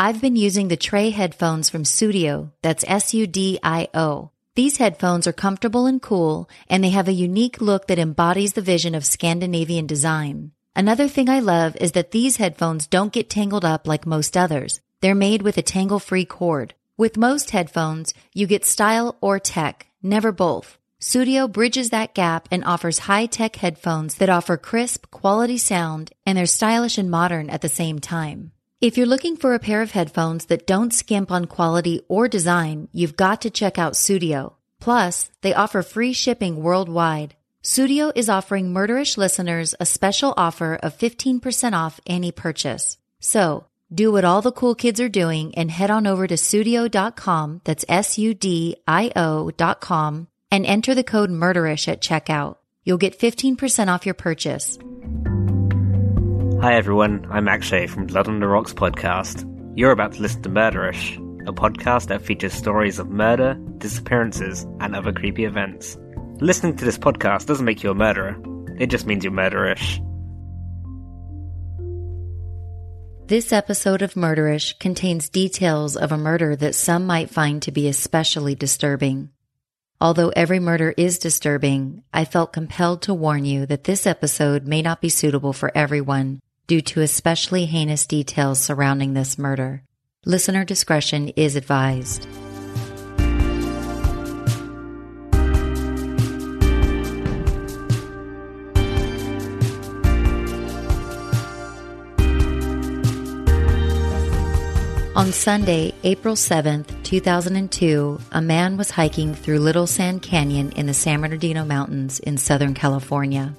I've been using the Tre headphones from Sudio, That's S U D I O. These headphones are comfortable and cool, and they have a unique look that embodies the vision of Scandinavian design. Another thing I love is that these headphones don't get tangled up like most others. They're made with a tangle free cord. With most headphones, you get style or tech, never both. Sudio bridges that gap and offers high tech headphones that offer crisp, quality sound, and they're stylish and modern at the same time. If you're looking for a pair of headphones that don't skimp on quality or design, you've got to check out Sudio. Plus, they offer free shipping worldwide. Sudio is offering Murderish listeners a special offer of 15% off any purchase. So, do what all the cool kids are doing and head on over to sudio.com, that's S-U-D-I-O dot com, and enter the code Murderish at checkout. You'll get 15% off your purchase. Hi everyone, I'm Akshay from Blood on the Rocks podcast. You're about to listen to Murderish, a podcast that features stories of murder, disappearances, and other creepy events. Listening to this podcast doesn't make you a murderer, it just means you're murderish. This episode of Murderish contains details of a murder that some might find to be especially disturbing. Although every murder is disturbing, I felt compelled to warn you that this episode may not be suitable for everyone due to especially heinous details surrounding this murder. Listener discretion is advised. On Sunday, April 7th, 2002, a man was hiking through Little Sand Canyon in the San Bernardino Mountains in Southern California.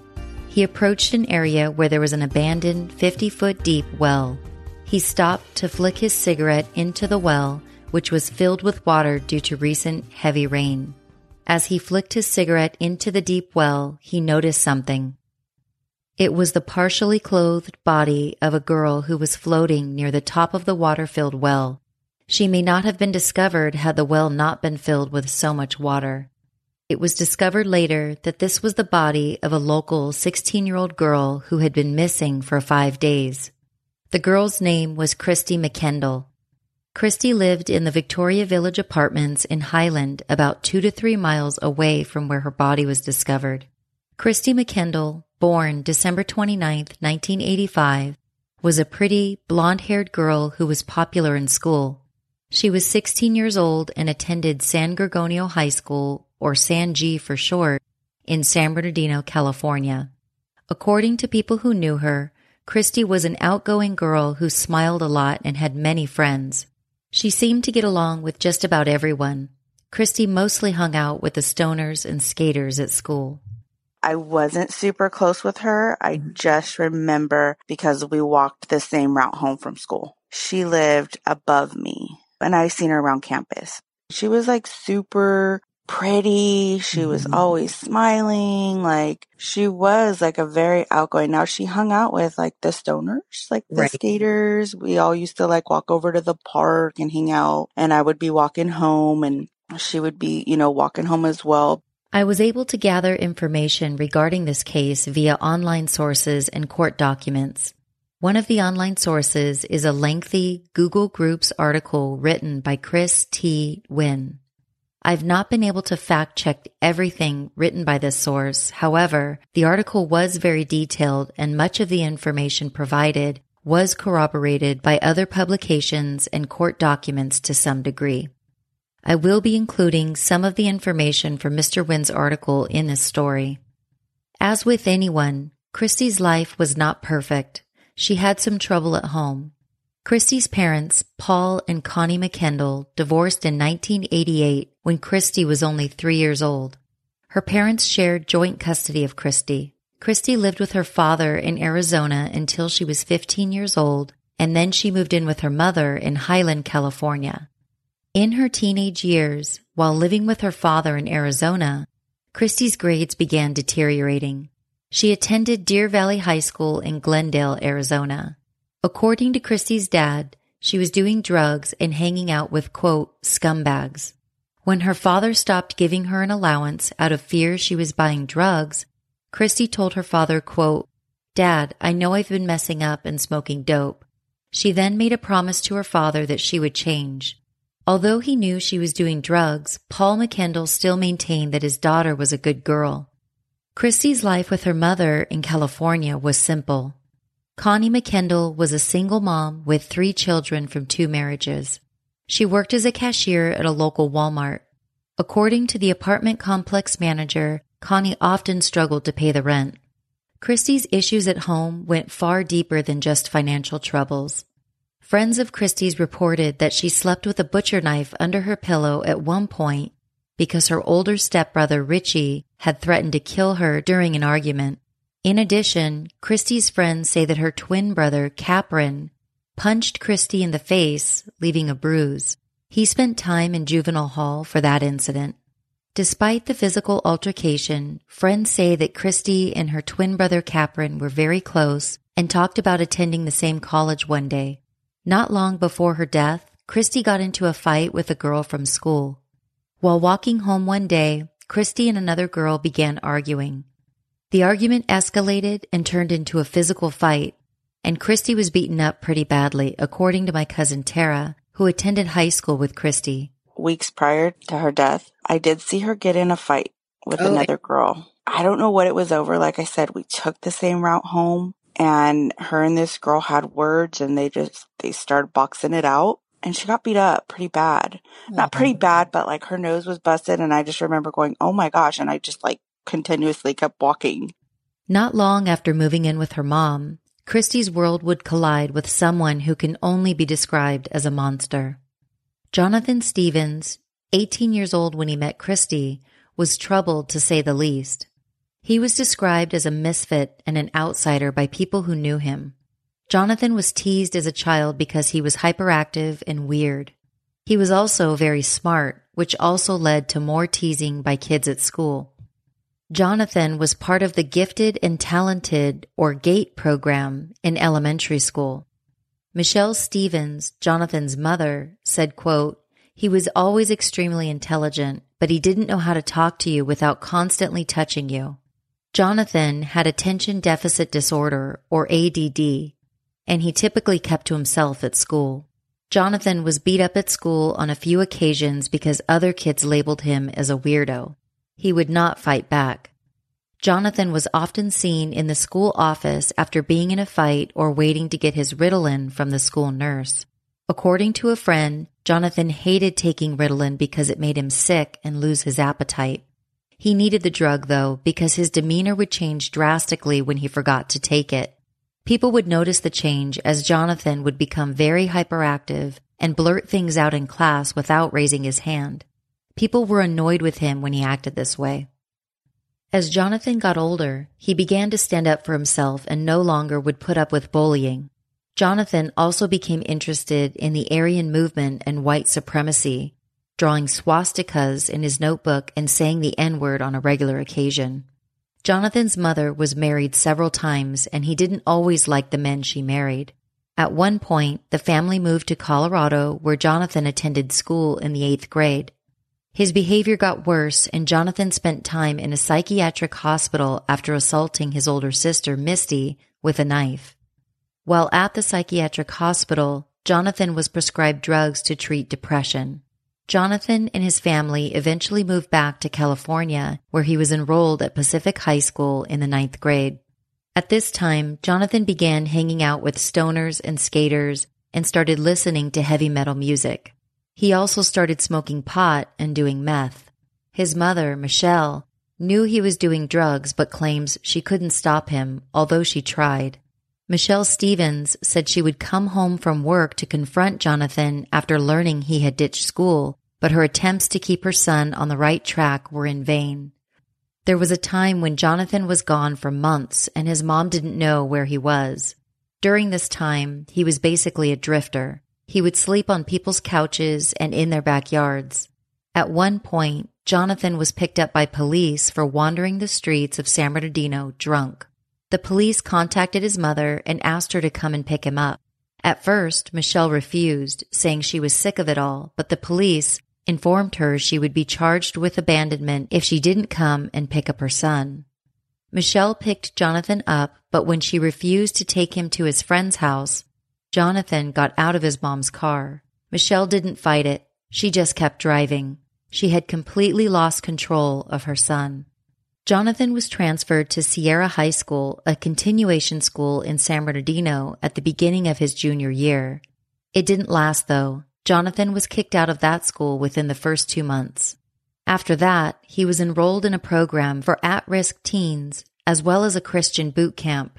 He approached an area where there was an abandoned 50 foot deep well. He stopped to flick his cigarette into the well, which was filled with water due to recent heavy rain. As he flicked his cigarette into the deep well, he noticed something. It was the partially clothed body of a girl who was floating near the top of the water filled well. She may not have been discovered had the well not been filled with so much water. It was discovered later that this was the body of a local 16 year old girl who had been missing for five days. The girl's name was Christy McKendall. Christy lived in the Victoria Village apartments in Highland, about two to three miles away from where her body was discovered. Christy McKendall, born December 29, 1985, was a pretty, blonde haired girl who was popular in school. She was 16 years old and attended San Gorgonio High School or San G for short, in San Bernardino, California. According to people who knew her, Christy was an outgoing girl who smiled a lot and had many friends. She seemed to get along with just about everyone. Christy mostly hung out with the stoners and skaters at school. I wasn't super close with her. I mm-hmm. just remember because we walked the same route home from school. She lived above me and I seen her around campus. She was like super pretty. She was Mm-hmm. always smiling. Like she was like a very outgoing. Now she hung out with like the stoners, like the Right. skaters. We all used to like walk over to the park and hang out and I would be walking home and she would be, you know, walking home as well. I was able to gather information regarding this case via online sources and court documents. One of the online sources is a lengthy Google Groups article written by Chris T. Wynn. I've not been able to fact check everything written by this source. However, the article was very detailed and much of the information provided was corroborated by other publications and court documents to some degree. I will be including some of the information from Mr. Wynn's article in this story. As with anyone, Christy's life was not perfect. She had some trouble at home. Christy's parents, Paul and Connie McKendall, divorced in 1988 when Christy was only three years old. Her parents shared joint custody of Christy. Christy lived with her father in Arizona until she was 15 years old, and then she moved in with her mother in Highland, California. In her teenage years, while living with her father in Arizona, Christy's grades began deteriorating. She attended Deer Valley High School in Glendale, Arizona. According to Christy's dad, she was doing drugs and hanging out with, quote, scumbags. When her father stopped giving her an allowance out of fear she was buying drugs, Christy told her father, quote, Dad, I know I've been messing up and smoking dope. She then made a promise to her father that she would change. Although he knew she was doing drugs, Paul McKendall still maintained that his daughter was a good girl. Christy's life with her mother in California was simple. Connie McKendall was a single mom with three children from two marriages. She worked as a cashier at a local Walmart. According to the apartment complex manager, Connie often struggled to pay the rent. Christie's issues at home went far deeper than just financial troubles. Friends of Christie's reported that she slept with a butcher knife under her pillow at one point because her older stepbrother Richie had threatened to kill her during an argument. In addition, Christie's friends say that her twin brother, Capron, punched Christie in the face, leaving a bruise. He spent time in juvenile hall for that incident. Despite the physical altercation, friends say that Christie and her twin brother Capron were very close and talked about attending the same college one day. Not long before her death, Christie got into a fight with a girl from school. While walking home one day, Christie and another girl began arguing. The argument escalated and turned into a physical fight, and Christy was beaten up pretty badly, according to my cousin Tara, who attended high school with Christy. Weeks prior to her death, I did see her get in a fight with Oh. another girl. I don't know what it was over. Like I said, we took the same route home and her and this girl had words and they just, they started boxing it out and she got beat up pretty bad. Not oh, pretty bad, but like her nose was busted and I just remember going, oh my gosh. And I just like continuously kept walking. Not long after moving in with her mom, Christie's world would collide with someone who can only be described as a monster. Jonathan Stevens, 18 years old when he met Christie, was troubled to say the least. He was described as a misfit and an outsider by people who knew him. Jonathan was teased as a child because he was hyperactive and weird. He was also very smart, which also led to more teasing by kids at school. Jonathan was part of the gifted and talented or GATE program in elementary school. Michelle Stevens, Jonathan's mother, said, quote, he was always extremely intelligent, but he didn't know how to talk to you without constantly touching you. Jonathan had attention deficit disorder or ADD, and he typically kept to himself at school. Jonathan was beat up at school on a few occasions because other kids labeled him as a weirdo. He would not fight back. Jonathan was often seen in the school office after being in a fight or waiting to get his Ritalin from the school nurse. According to a friend, Jonathan hated taking Ritalin because it made him sick and lose his appetite. He needed the drug though because his demeanor would change drastically when he forgot to take it. People would notice the change as Jonathan would become very hyperactive and blurt things out in class without raising his hand. People were annoyed with him when he acted this way. As Jonathan got older, he began to stand up for himself and no longer would put up with bullying. Jonathan also became interested in the Aryan movement and white supremacy, drawing swastikas in his notebook and saying the N word on a regular occasion. Jonathan's mother was married several times and he didn't always like the men she married. At one point, the family moved to Colorado where Jonathan attended school in the eighth grade. His behavior got worse and Jonathan spent time in a psychiatric hospital after assaulting his older sister, Misty, with a knife. While at the psychiatric hospital, Jonathan was prescribed drugs to treat depression. Jonathan and his family eventually moved back to California, where he was enrolled at Pacific High School in the ninth grade. At this time, Jonathan began hanging out with stoners and skaters and started listening to heavy metal music. He also started smoking pot and doing meth. His mother, Michelle, knew he was doing drugs but claims she couldn't stop him, although she tried. Michelle Stevens said she would come home from work to confront Jonathan after learning he had ditched school but her attempts to keep her son on the right track were in vain. There was a time when Jonathan was gone for months and his mom didn't know where he was. During this time, he was basically a drifter. He would sleep on people's couches and in their backyards. At one point, Jonathan was picked up by police for wandering the streets of San Bernardino drunk. The police contacted his mother and asked her to come and pick him up. At first, Michelle refused, saying she was sick of it all, but the police, informed her she would be charged with abandonment if she didn't come and pick up her son. Michelle picked Jonathan up, but when she refused to take him to his friend's house, Jonathan got out of his mom's car. Michelle didn't fight it. She just kept driving. She had completely lost control of her son. Jonathan was transferred to Sierra High School, a continuation school in San Bernardino, at the beginning of his junior year. It didn't last, though. Jonathan was kicked out of that school within the first two months. After that, he was enrolled in a program for at risk teens as well as a Christian boot camp.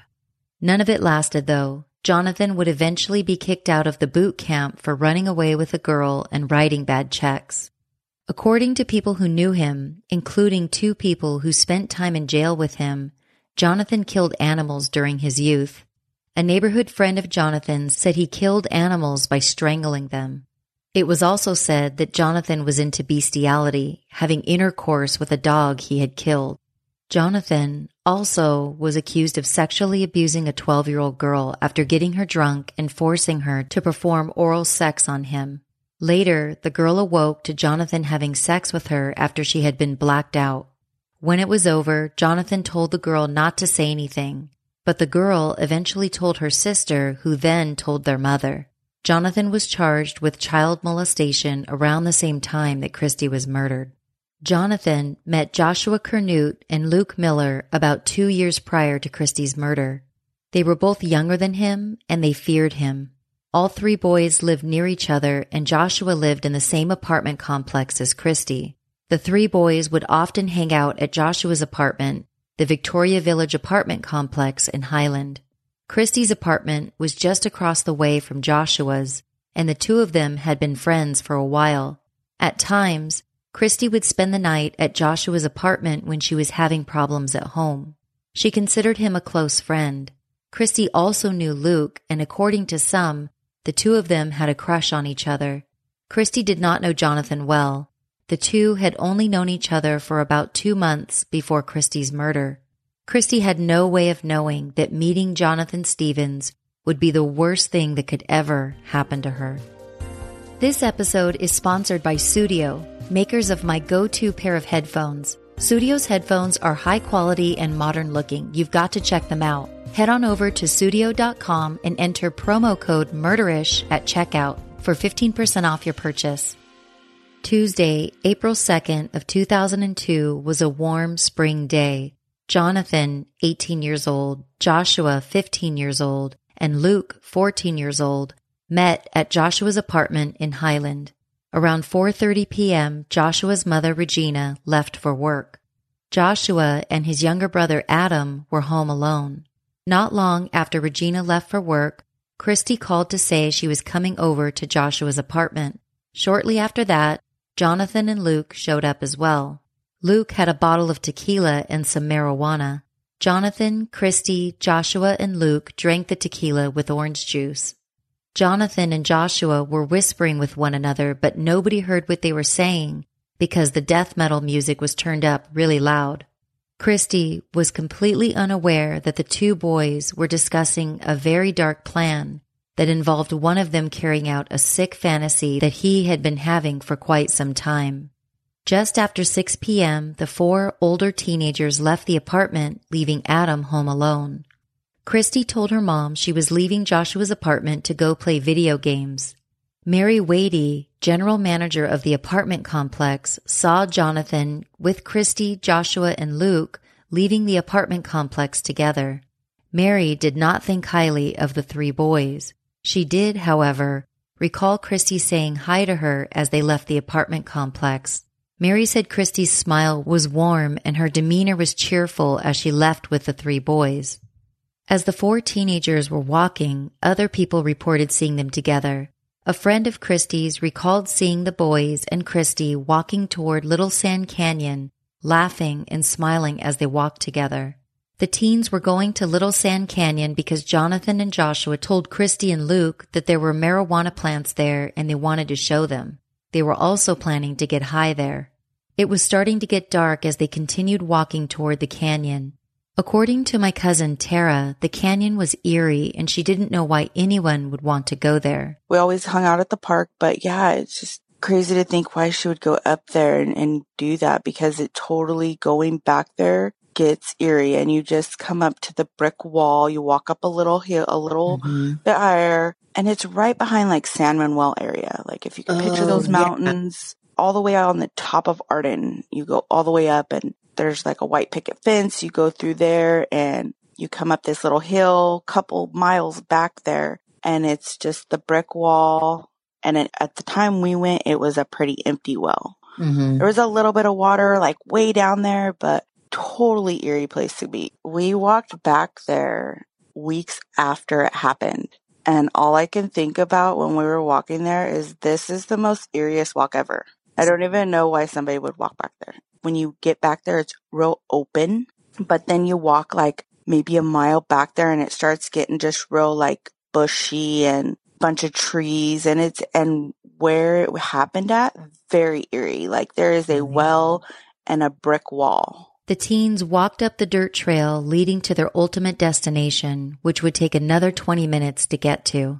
None of it lasted though. Jonathan would eventually be kicked out of the boot camp for running away with a girl and writing bad checks. According to people who knew him, including two people who spent time in jail with him, Jonathan killed animals during his youth. A neighborhood friend of Jonathan's said he killed animals by strangling them. It was also said that Jonathan was into bestiality, having intercourse with a dog he had killed. Jonathan also was accused of sexually abusing a 12 year old girl after getting her drunk and forcing her to perform oral sex on him. Later, the girl awoke to Jonathan having sex with her after she had been blacked out. When it was over, Jonathan told the girl not to say anything, but the girl eventually told her sister, who then told their mother. Jonathan was charged with child molestation around the same time that Christy was murdered. Jonathan met Joshua Kernut and Luke Miller about two years prior to Christie's murder. They were both younger than him and they feared him. All three boys lived near each other and Joshua lived in the same apartment complex as Christie. The three boys would often hang out at Joshua's apartment, the Victoria Village apartment complex in Highland. Christie's apartment was just across the way from Joshua's, and the two of them had been friends for a while. At times, Christy would spend the night at Joshua's apartment when she was having problems at home. She considered him a close friend. Christy also knew Luke, and according to some, the two of them had a crush on each other. Christy did not know Jonathan well. The two had only known each other for about two months before Christy's murder. Christy had no way of knowing that meeting Jonathan Stevens would be the worst thing that could ever happen to her. This episode is sponsored by Sudio, makers of my go to pair of headphones. Sudio's headphones are high quality and modern looking. You've got to check them out. Head on over to sudio.com and enter promo code MURDERISH at checkout for 15% off your purchase. Tuesday, April 2nd of 2002 was a warm spring day. Jonathan, 18 years old, Joshua, 15 years old, and Luke, 14 years old, met at Joshua's apartment in Highland. Around 4:30 p.m., Joshua's mother Regina left for work. Joshua and his younger brother Adam were home alone. Not long after Regina left for work, Christy called to say she was coming over to Joshua's apartment. Shortly after that, Jonathan and Luke showed up as well. Luke had a bottle of tequila and some marijuana. Jonathan, Christy, Joshua, and Luke drank the tequila with orange juice. Jonathan and Joshua were whispering with one another, but nobody heard what they were saying because the death metal music was turned up really loud. Christy was completely unaware that the two boys were discussing a very dark plan that involved one of them carrying out a sick fantasy that he had been having for quite some time. Just after 6 p.m., the four older teenagers left the apartment, leaving Adam home alone. Christy told her mom she was leaving Joshua's apartment to go play video games. Mary Wadey, general manager of the apartment complex, saw Jonathan with Christy, Joshua, and Luke leaving the apartment complex together. Mary did not think highly of the three boys. She did, however, recall Christy saying hi to her as they left the apartment complex. Mary said Christy's smile was warm and her demeanor was cheerful as she left with the three boys. As the four teenagers were walking, other people reported seeing them together. A friend of Christy's recalled seeing the boys and Christy walking toward Little Sand Canyon, laughing and smiling as they walked together. The teens were going to Little Sand Canyon because Jonathan and Joshua told Christy and Luke that there were marijuana plants there and they wanted to show them. They were also planning to get high there. It was starting to get dark as they continued walking toward the canyon. According to my cousin Tara, the canyon was eerie and she didn't know why anyone would want to go there. We always hung out at the park, but yeah, it's just crazy to think why she would go up there and, and do that because it totally going back there gets eerie and you just come up to the brick wall. You walk up a little hill, a little mm-hmm. bit higher and it's right behind like San Manuel area. Like if you can picture those oh, mountains yeah. all the way out on the top of Arden, you go all the way up and there's like a white picket fence. You go through there and you come up this little hill, couple miles back there and it's just the brick wall. And it, at the time we went, it was a pretty empty well. Mm-hmm. There was a little bit of water like way down there, but totally eerie place to be. We walked back there weeks after it happened. And all I can think about when we were walking there is this is the most eeriest walk ever. I don't even know why somebody would walk back there. When you get back there, it's real open, but then you walk like maybe a mile back there and it starts getting just real like bushy and bunch of trees and it's, and where it happened at, very eerie. Like there is a mm-hmm. well and a brick wall the teens walked up the dirt trail leading to their ultimate destination, which would take another 20 minutes to get to.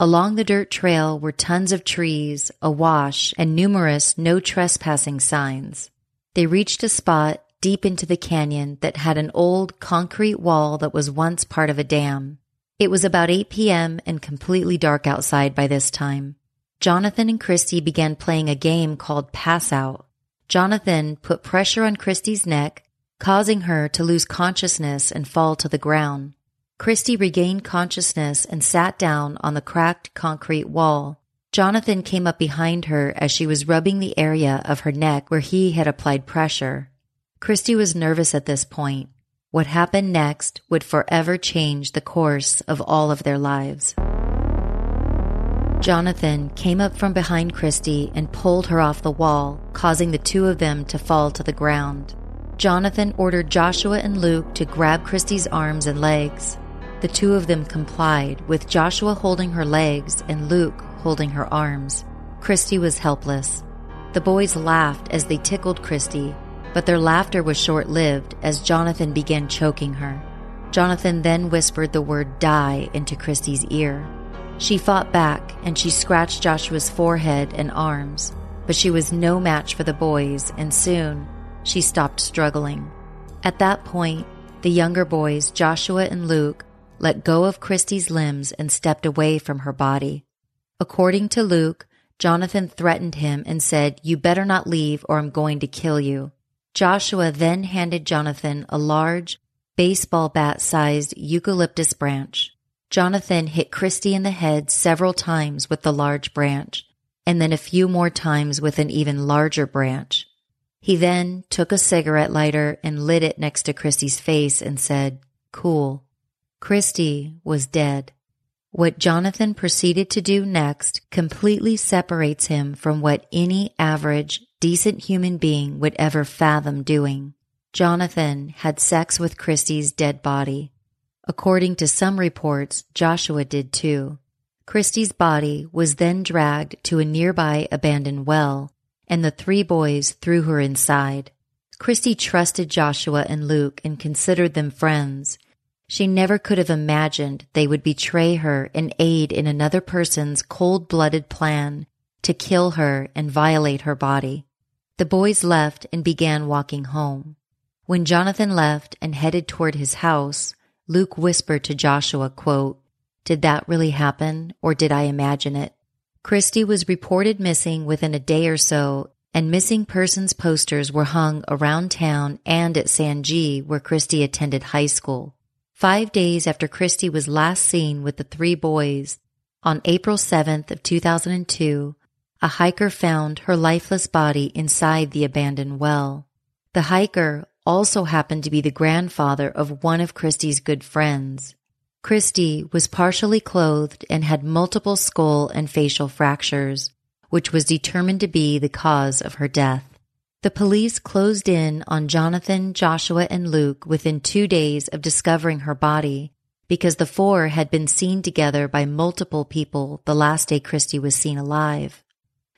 Along the dirt trail were tons of trees, a wash, and numerous no trespassing signs. They reached a spot deep into the canyon that had an old concrete wall that was once part of a dam. It was about 8 p.m. and completely dark outside by this time. Jonathan and Christy began playing a game called Pass Out. Jonathan put pressure on Christy's neck causing her to lose consciousness and fall to the ground. Christy regained consciousness and sat down on the cracked concrete wall. Jonathan came up behind her as she was rubbing the area of her neck where he had applied pressure. Christy was nervous at this point. What happened next would forever change the course of all of their lives. Jonathan came up from behind Christy and pulled her off the wall, causing the two of them to fall to the ground. Jonathan ordered Joshua and Luke to grab Christy's arms and legs. The two of them complied, with Joshua holding her legs and Luke holding her arms. Christy was helpless. The boys laughed as they tickled Christy, but their laughter was short lived as Jonathan began choking her. Jonathan then whispered the word die into Christy's ear. She fought back and she scratched Joshua's forehead and arms, but she was no match for the boys, and soon she stopped struggling. At that point, the younger boys, Joshua and Luke, let go of Christy's limbs and stepped away from her body. According to Luke, Jonathan threatened him and said, You better not leave or I'm going to kill you. Joshua then handed Jonathan a large, baseball bat sized eucalyptus branch. Jonathan hit Christy in the head several times with the large branch, and then a few more times with an even larger branch. He then took a cigarette lighter and lit it next to Christy's face and said, Cool. Christy was dead. What Jonathan proceeded to do next completely separates him from what any average, decent human being would ever fathom doing. Jonathan had sex with Christy's dead body. According to some reports, Joshua did too. Christy's body was then dragged to a nearby abandoned well, and the three boys threw her inside. Christy trusted Joshua and Luke and considered them friends. She never could have imagined they would betray her and aid in another person's cold blooded plan to kill her and violate her body. The boys left and began walking home. When Jonathan left and headed toward his house, Luke whispered to Joshua, quote, Did that really happen or did I imagine it? Christy was reported missing within a day or so and missing persons posters were hung around town and at San G where Christy attended high school. Five days after Christy was last seen with the three boys, on April 7th of 2002, a hiker found her lifeless body inside the abandoned well. The hiker also happened to be the grandfather of one of Christy's good friends. Christy was partially clothed and had multiple skull and facial fractures, which was determined to be the cause of her death. The police closed in on Jonathan, Joshua, and Luke within two days of discovering her body because the four had been seen together by multiple people the last day Christy was seen alive.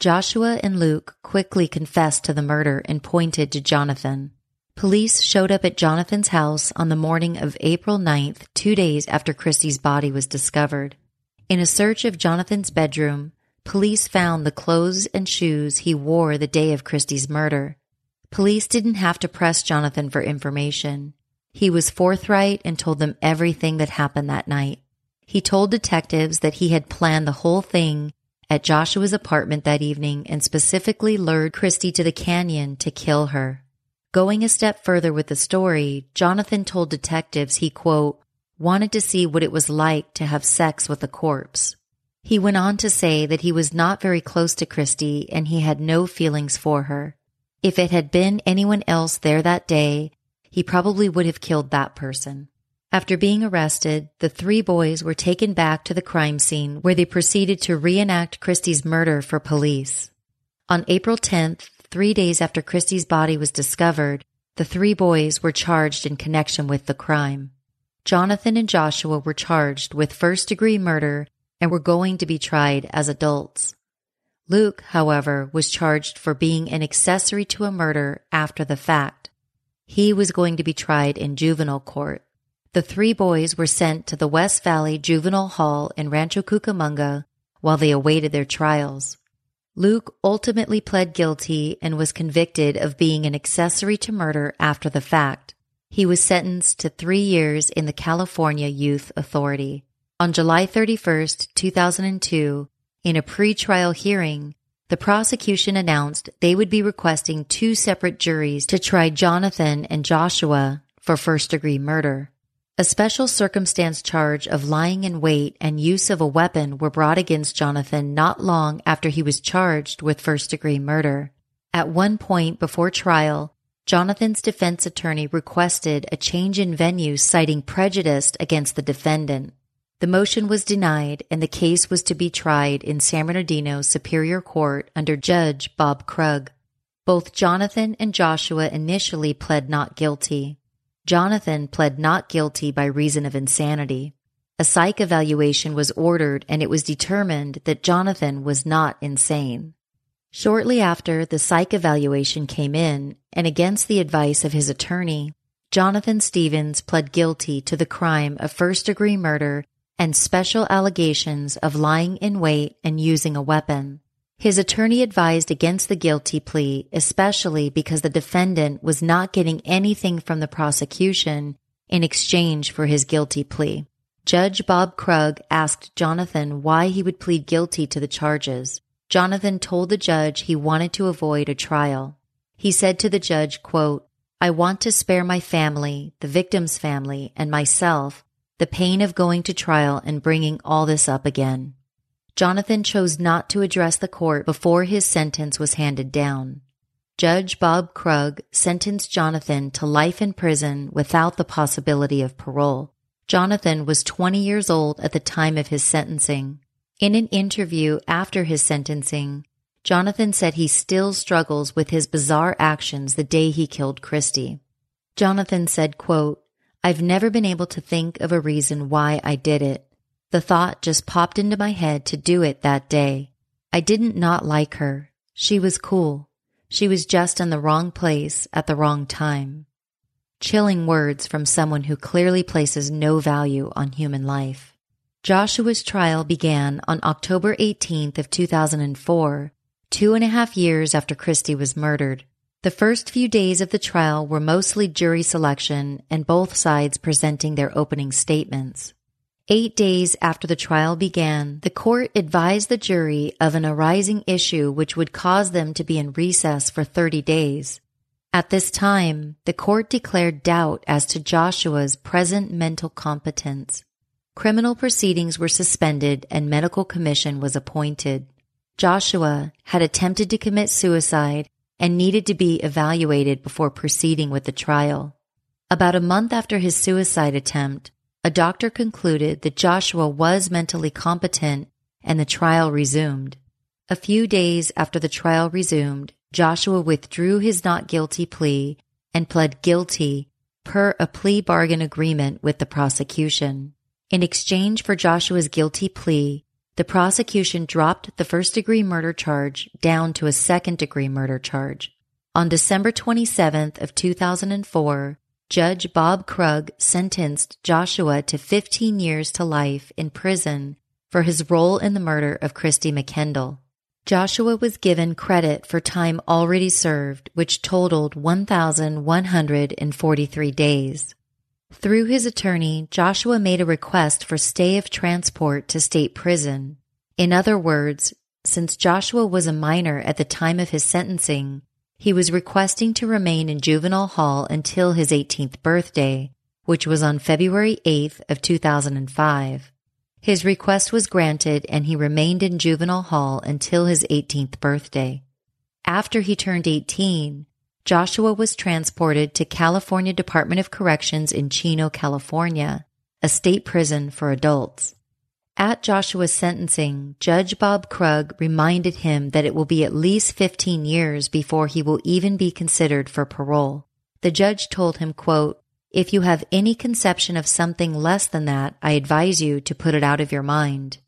Joshua and Luke quickly confessed to the murder and pointed to Jonathan. Police showed up at Jonathan's house on the morning of April 9th, two days after Christy's body was discovered. In a search of Jonathan's bedroom, Police found the clothes and shoes he wore the day of Christy's murder. Police didn't have to press Jonathan for information. He was forthright and told them everything that happened that night. He told detectives that he had planned the whole thing at Joshua's apartment that evening and specifically lured Christy to the canyon to kill her. Going a step further with the story, Jonathan told detectives he, quote, wanted to see what it was like to have sex with a corpse. He went on to say that he was not very close to Christy and he had no feelings for her. If it had been anyone else there that day, he probably would have killed that person. After being arrested, the three boys were taken back to the crime scene where they proceeded to reenact Christy's murder for police. On April 10th, three days after Christy's body was discovered, the three boys were charged in connection with the crime. Jonathan and Joshua were charged with first degree murder and were going to be tried as adults. Luke, however, was charged for being an accessory to a murder after the fact. He was going to be tried in juvenile court. The three boys were sent to the West Valley Juvenile Hall in Rancho Cucamonga while they awaited their trials. Luke ultimately pled guilty and was convicted of being an accessory to murder after the fact. He was sentenced to three years in the California Youth Authority. On July 31, 2002, in a pretrial hearing, the prosecution announced they would be requesting two separate juries to try Jonathan and Joshua for first degree murder. A special circumstance charge of lying in wait and use of a weapon were brought against Jonathan not long after he was charged with first degree murder. At one point before trial, Jonathan's defense attorney requested a change in venue citing prejudice against the defendant. The motion was denied and the case was to be tried in San Bernardino Superior Court under Judge Bob Krug. Both Jonathan and Joshua initially pled not guilty. Jonathan pled not guilty by reason of insanity. A psych evaluation was ordered and it was determined that Jonathan was not insane. Shortly after the psych evaluation came in, and against the advice of his attorney, Jonathan Stevens pled guilty to the crime of first degree murder and special allegations of lying in wait and using a weapon. His attorney advised against the guilty plea, especially because the defendant was not getting anything from the prosecution in exchange for his guilty plea. Judge Bob Krug asked Jonathan why he would plead guilty to the charges. Jonathan told the judge he wanted to avoid a trial. He said to the judge, quote, I want to spare my family, the victim's family, and myself the pain of going to trial and bringing all this up again. Jonathan chose not to address the court before his sentence was handed down. Judge Bob Krug sentenced Jonathan to life in prison without the possibility of parole. Jonathan was 20 years old at the time of his sentencing. In an interview after his sentencing, Jonathan said he still struggles with his bizarre actions the day he killed Christy. Jonathan said, quote, I've never been able to think of a reason why I did it. The thought just popped into my head to do it that day. I didn't not like her. She was cool. She was just in the wrong place at the wrong time. Chilling words from someone who clearly places no value on human life. Joshua's trial began on October 18th of 2004, two and a half years after Christy was murdered. The first few days of the trial were mostly jury selection and both sides presenting their opening statements. Eight days after the trial began, the court advised the jury of an arising issue which would cause them to be in recess for 30 days. At this time, the court declared doubt as to Joshua's present mental competence. Criminal proceedings were suspended and medical commission was appointed. Joshua had attempted to commit suicide and needed to be evaluated before proceeding with the trial. About a month after his suicide attempt, a doctor concluded that Joshua was mentally competent and the trial resumed. A few days after the trial resumed, Joshua withdrew his not guilty plea and pled guilty per a plea bargain agreement with the prosecution. In exchange for Joshua's guilty plea, the prosecution dropped the first degree murder charge down to a second degree murder charge. On December 27th of 2004, Judge Bob Krug sentenced Joshua to 15 years to life in prison for his role in the murder of Christy McKendall. Joshua was given credit for time already served, which totaled 1,143 days. Through his attorney, Joshua made a request for stay of transport to state prison. In other words, since Joshua was a minor at the time of his sentencing, he was requesting to remain in juvenile hall until his 18th birthday, which was on February 8th of 2005. His request was granted and he remained in juvenile hall until his 18th birthday. After he turned 18, Joshua was transported to California Department of Corrections in Chino, California, a state prison for adults. At Joshua's sentencing, Judge Bob Krug reminded him that it will be at least 15 years before he will even be considered for parole. The judge told him, quote, if you have any conception of something less than that, I advise you to put it out of your mind.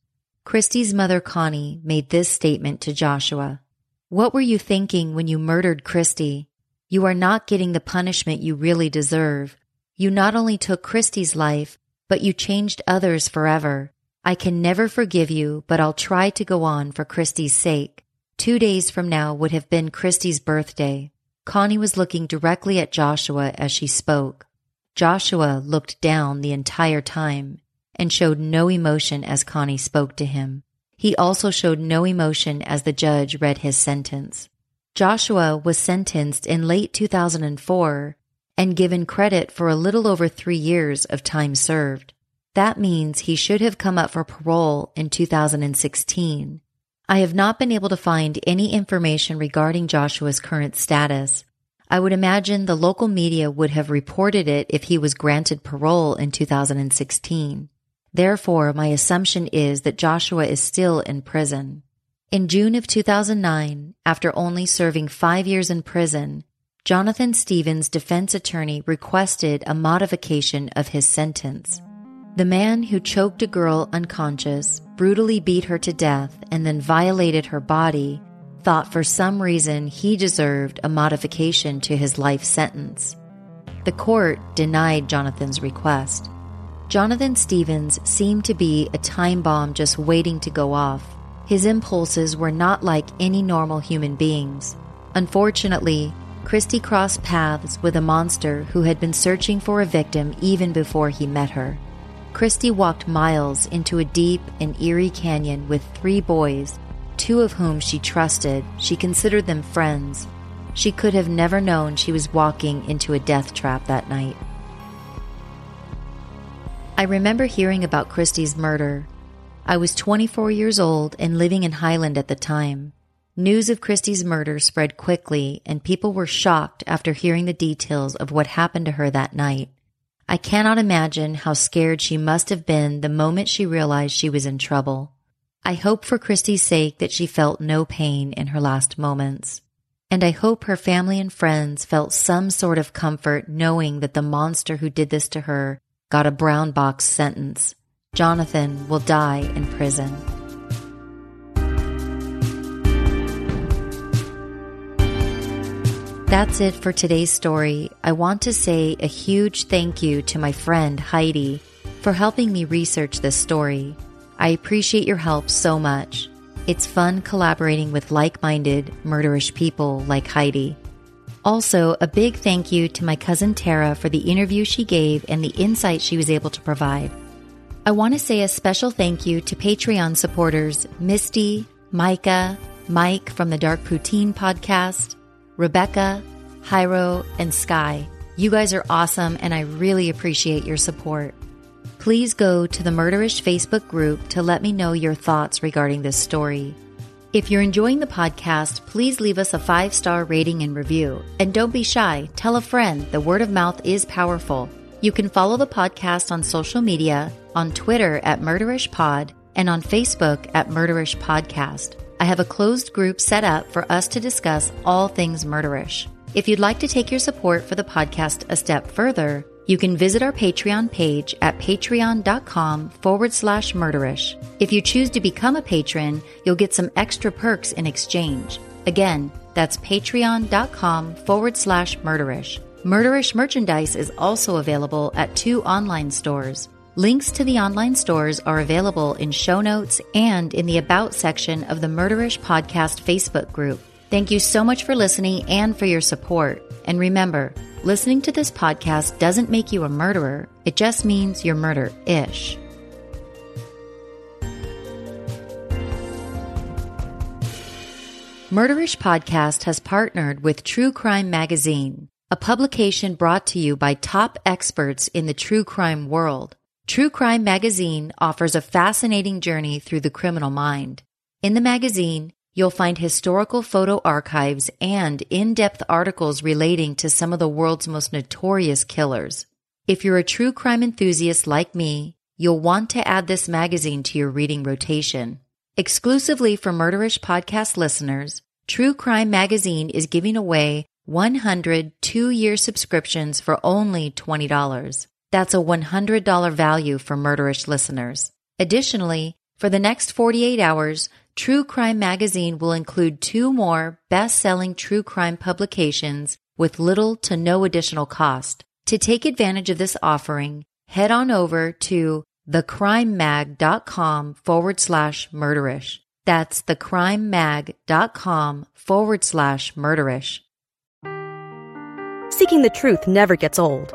Christy's mother, Connie, made this statement to Joshua. What were you thinking when you murdered Christy? You are not getting the punishment you really deserve. You not only took Christy's life, but you changed others forever. I can never forgive you, but I'll try to go on for Christy's sake. Two days from now would have been Christy's birthday. Connie was looking directly at Joshua as she spoke. Joshua looked down the entire time and showed no emotion as Connie spoke to him. He also showed no emotion as the judge read his sentence. Joshua was sentenced in late 2004 and given credit for a little over three years of time served. That means he should have come up for parole in 2016. I have not been able to find any information regarding Joshua's current status, I would imagine the local media would have reported it if he was granted parole in 2016. Therefore, my assumption is that Joshua is still in prison. In June of 2009, after only serving five years in prison, Jonathan Stevens' defense attorney requested a modification of his sentence. The man who choked a girl unconscious, brutally beat her to death, and then violated her body thought for some reason he deserved a modification to his life sentence. The court denied Jonathan's request. Jonathan Stevens seemed to be a time bomb just waiting to go off. His impulses were not like any normal human beings. Unfortunately, Christy crossed paths with a monster who had been searching for a victim even before he met her. Christy walked miles into a deep and eerie canyon with three boys two of whom she trusted, she considered them friends. She could have never known she was walking into a death trap that night. I remember hearing about Christy's murder. I was 24 years old and living in Highland at the time. News of Christy's murder spread quickly, and people were shocked after hearing the details of what happened to her that night. I cannot imagine how scared she must have been the moment she realized she was in trouble. I hope for Christy's sake that she felt no pain in her last moments. And I hope her family and friends felt some sort of comfort knowing that the monster who did this to her got a brown box sentence. Jonathan will die in prison. That's it for today's story. I want to say a huge thank you to my friend Heidi for helping me research this story. I appreciate your help so much. It's fun collaborating with like minded, murderish people like Heidi. Also, a big thank you to my cousin Tara for the interview she gave and the insight she was able to provide. I want to say a special thank you to Patreon supporters Misty, Micah, Mike from the Dark Poutine podcast, Rebecca, Hyro, and Sky. You guys are awesome, and I really appreciate your support. Please go to the Murderish Facebook group to let me know your thoughts regarding this story. If you're enjoying the podcast, please leave us a five star rating and review. And don't be shy, tell a friend. The word of mouth is powerful. You can follow the podcast on social media, on Twitter at Murderish Pod, and on Facebook at Murderish Podcast. I have a closed group set up for us to discuss all things murderish. If you'd like to take your support for the podcast a step further, you can visit our Patreon page at patreon.com forward slash murderish. If you choose to become a patron, you'll get some extra perks in exchange. Again, that's patreon.com forward slash murderish. Murderish merchandise is also available at two online stores. Links to the online stores are available in show notes and in the About section of the Murderish Podcast Facebook group. Thank you so much for listening and for your support. And remember, listening to this podcast doesn't make you a murderer, it just means you're murder ish. Murderish Podcast has partnered with True Crime Magazine, a publication brought to you by top experts in the true crime world. True Crime Magazine offers a fascinating journey through the criminal mind. In the magazine, you'll find historical photo archives and in depth articles relating to some of the world's most notorious killers. If you're a true crime enthusiast like me, you'll want to add this magazine to your reading rotation. Exclusively for Murderish podcast listeners, True Crime Magazine is giving away 100 two year subscriptions for only $20. That's a $100 value for murderish listeners. Additionally, for the next 48 hours, True Crime Magazine will include two more best selling true crime publications with little to no additional cost. To take advantage of this offering, head on over to thecrimemag.com forward slash murderish. That's thecrimemag.com forward slash murderish. Seeking the truth never gets old.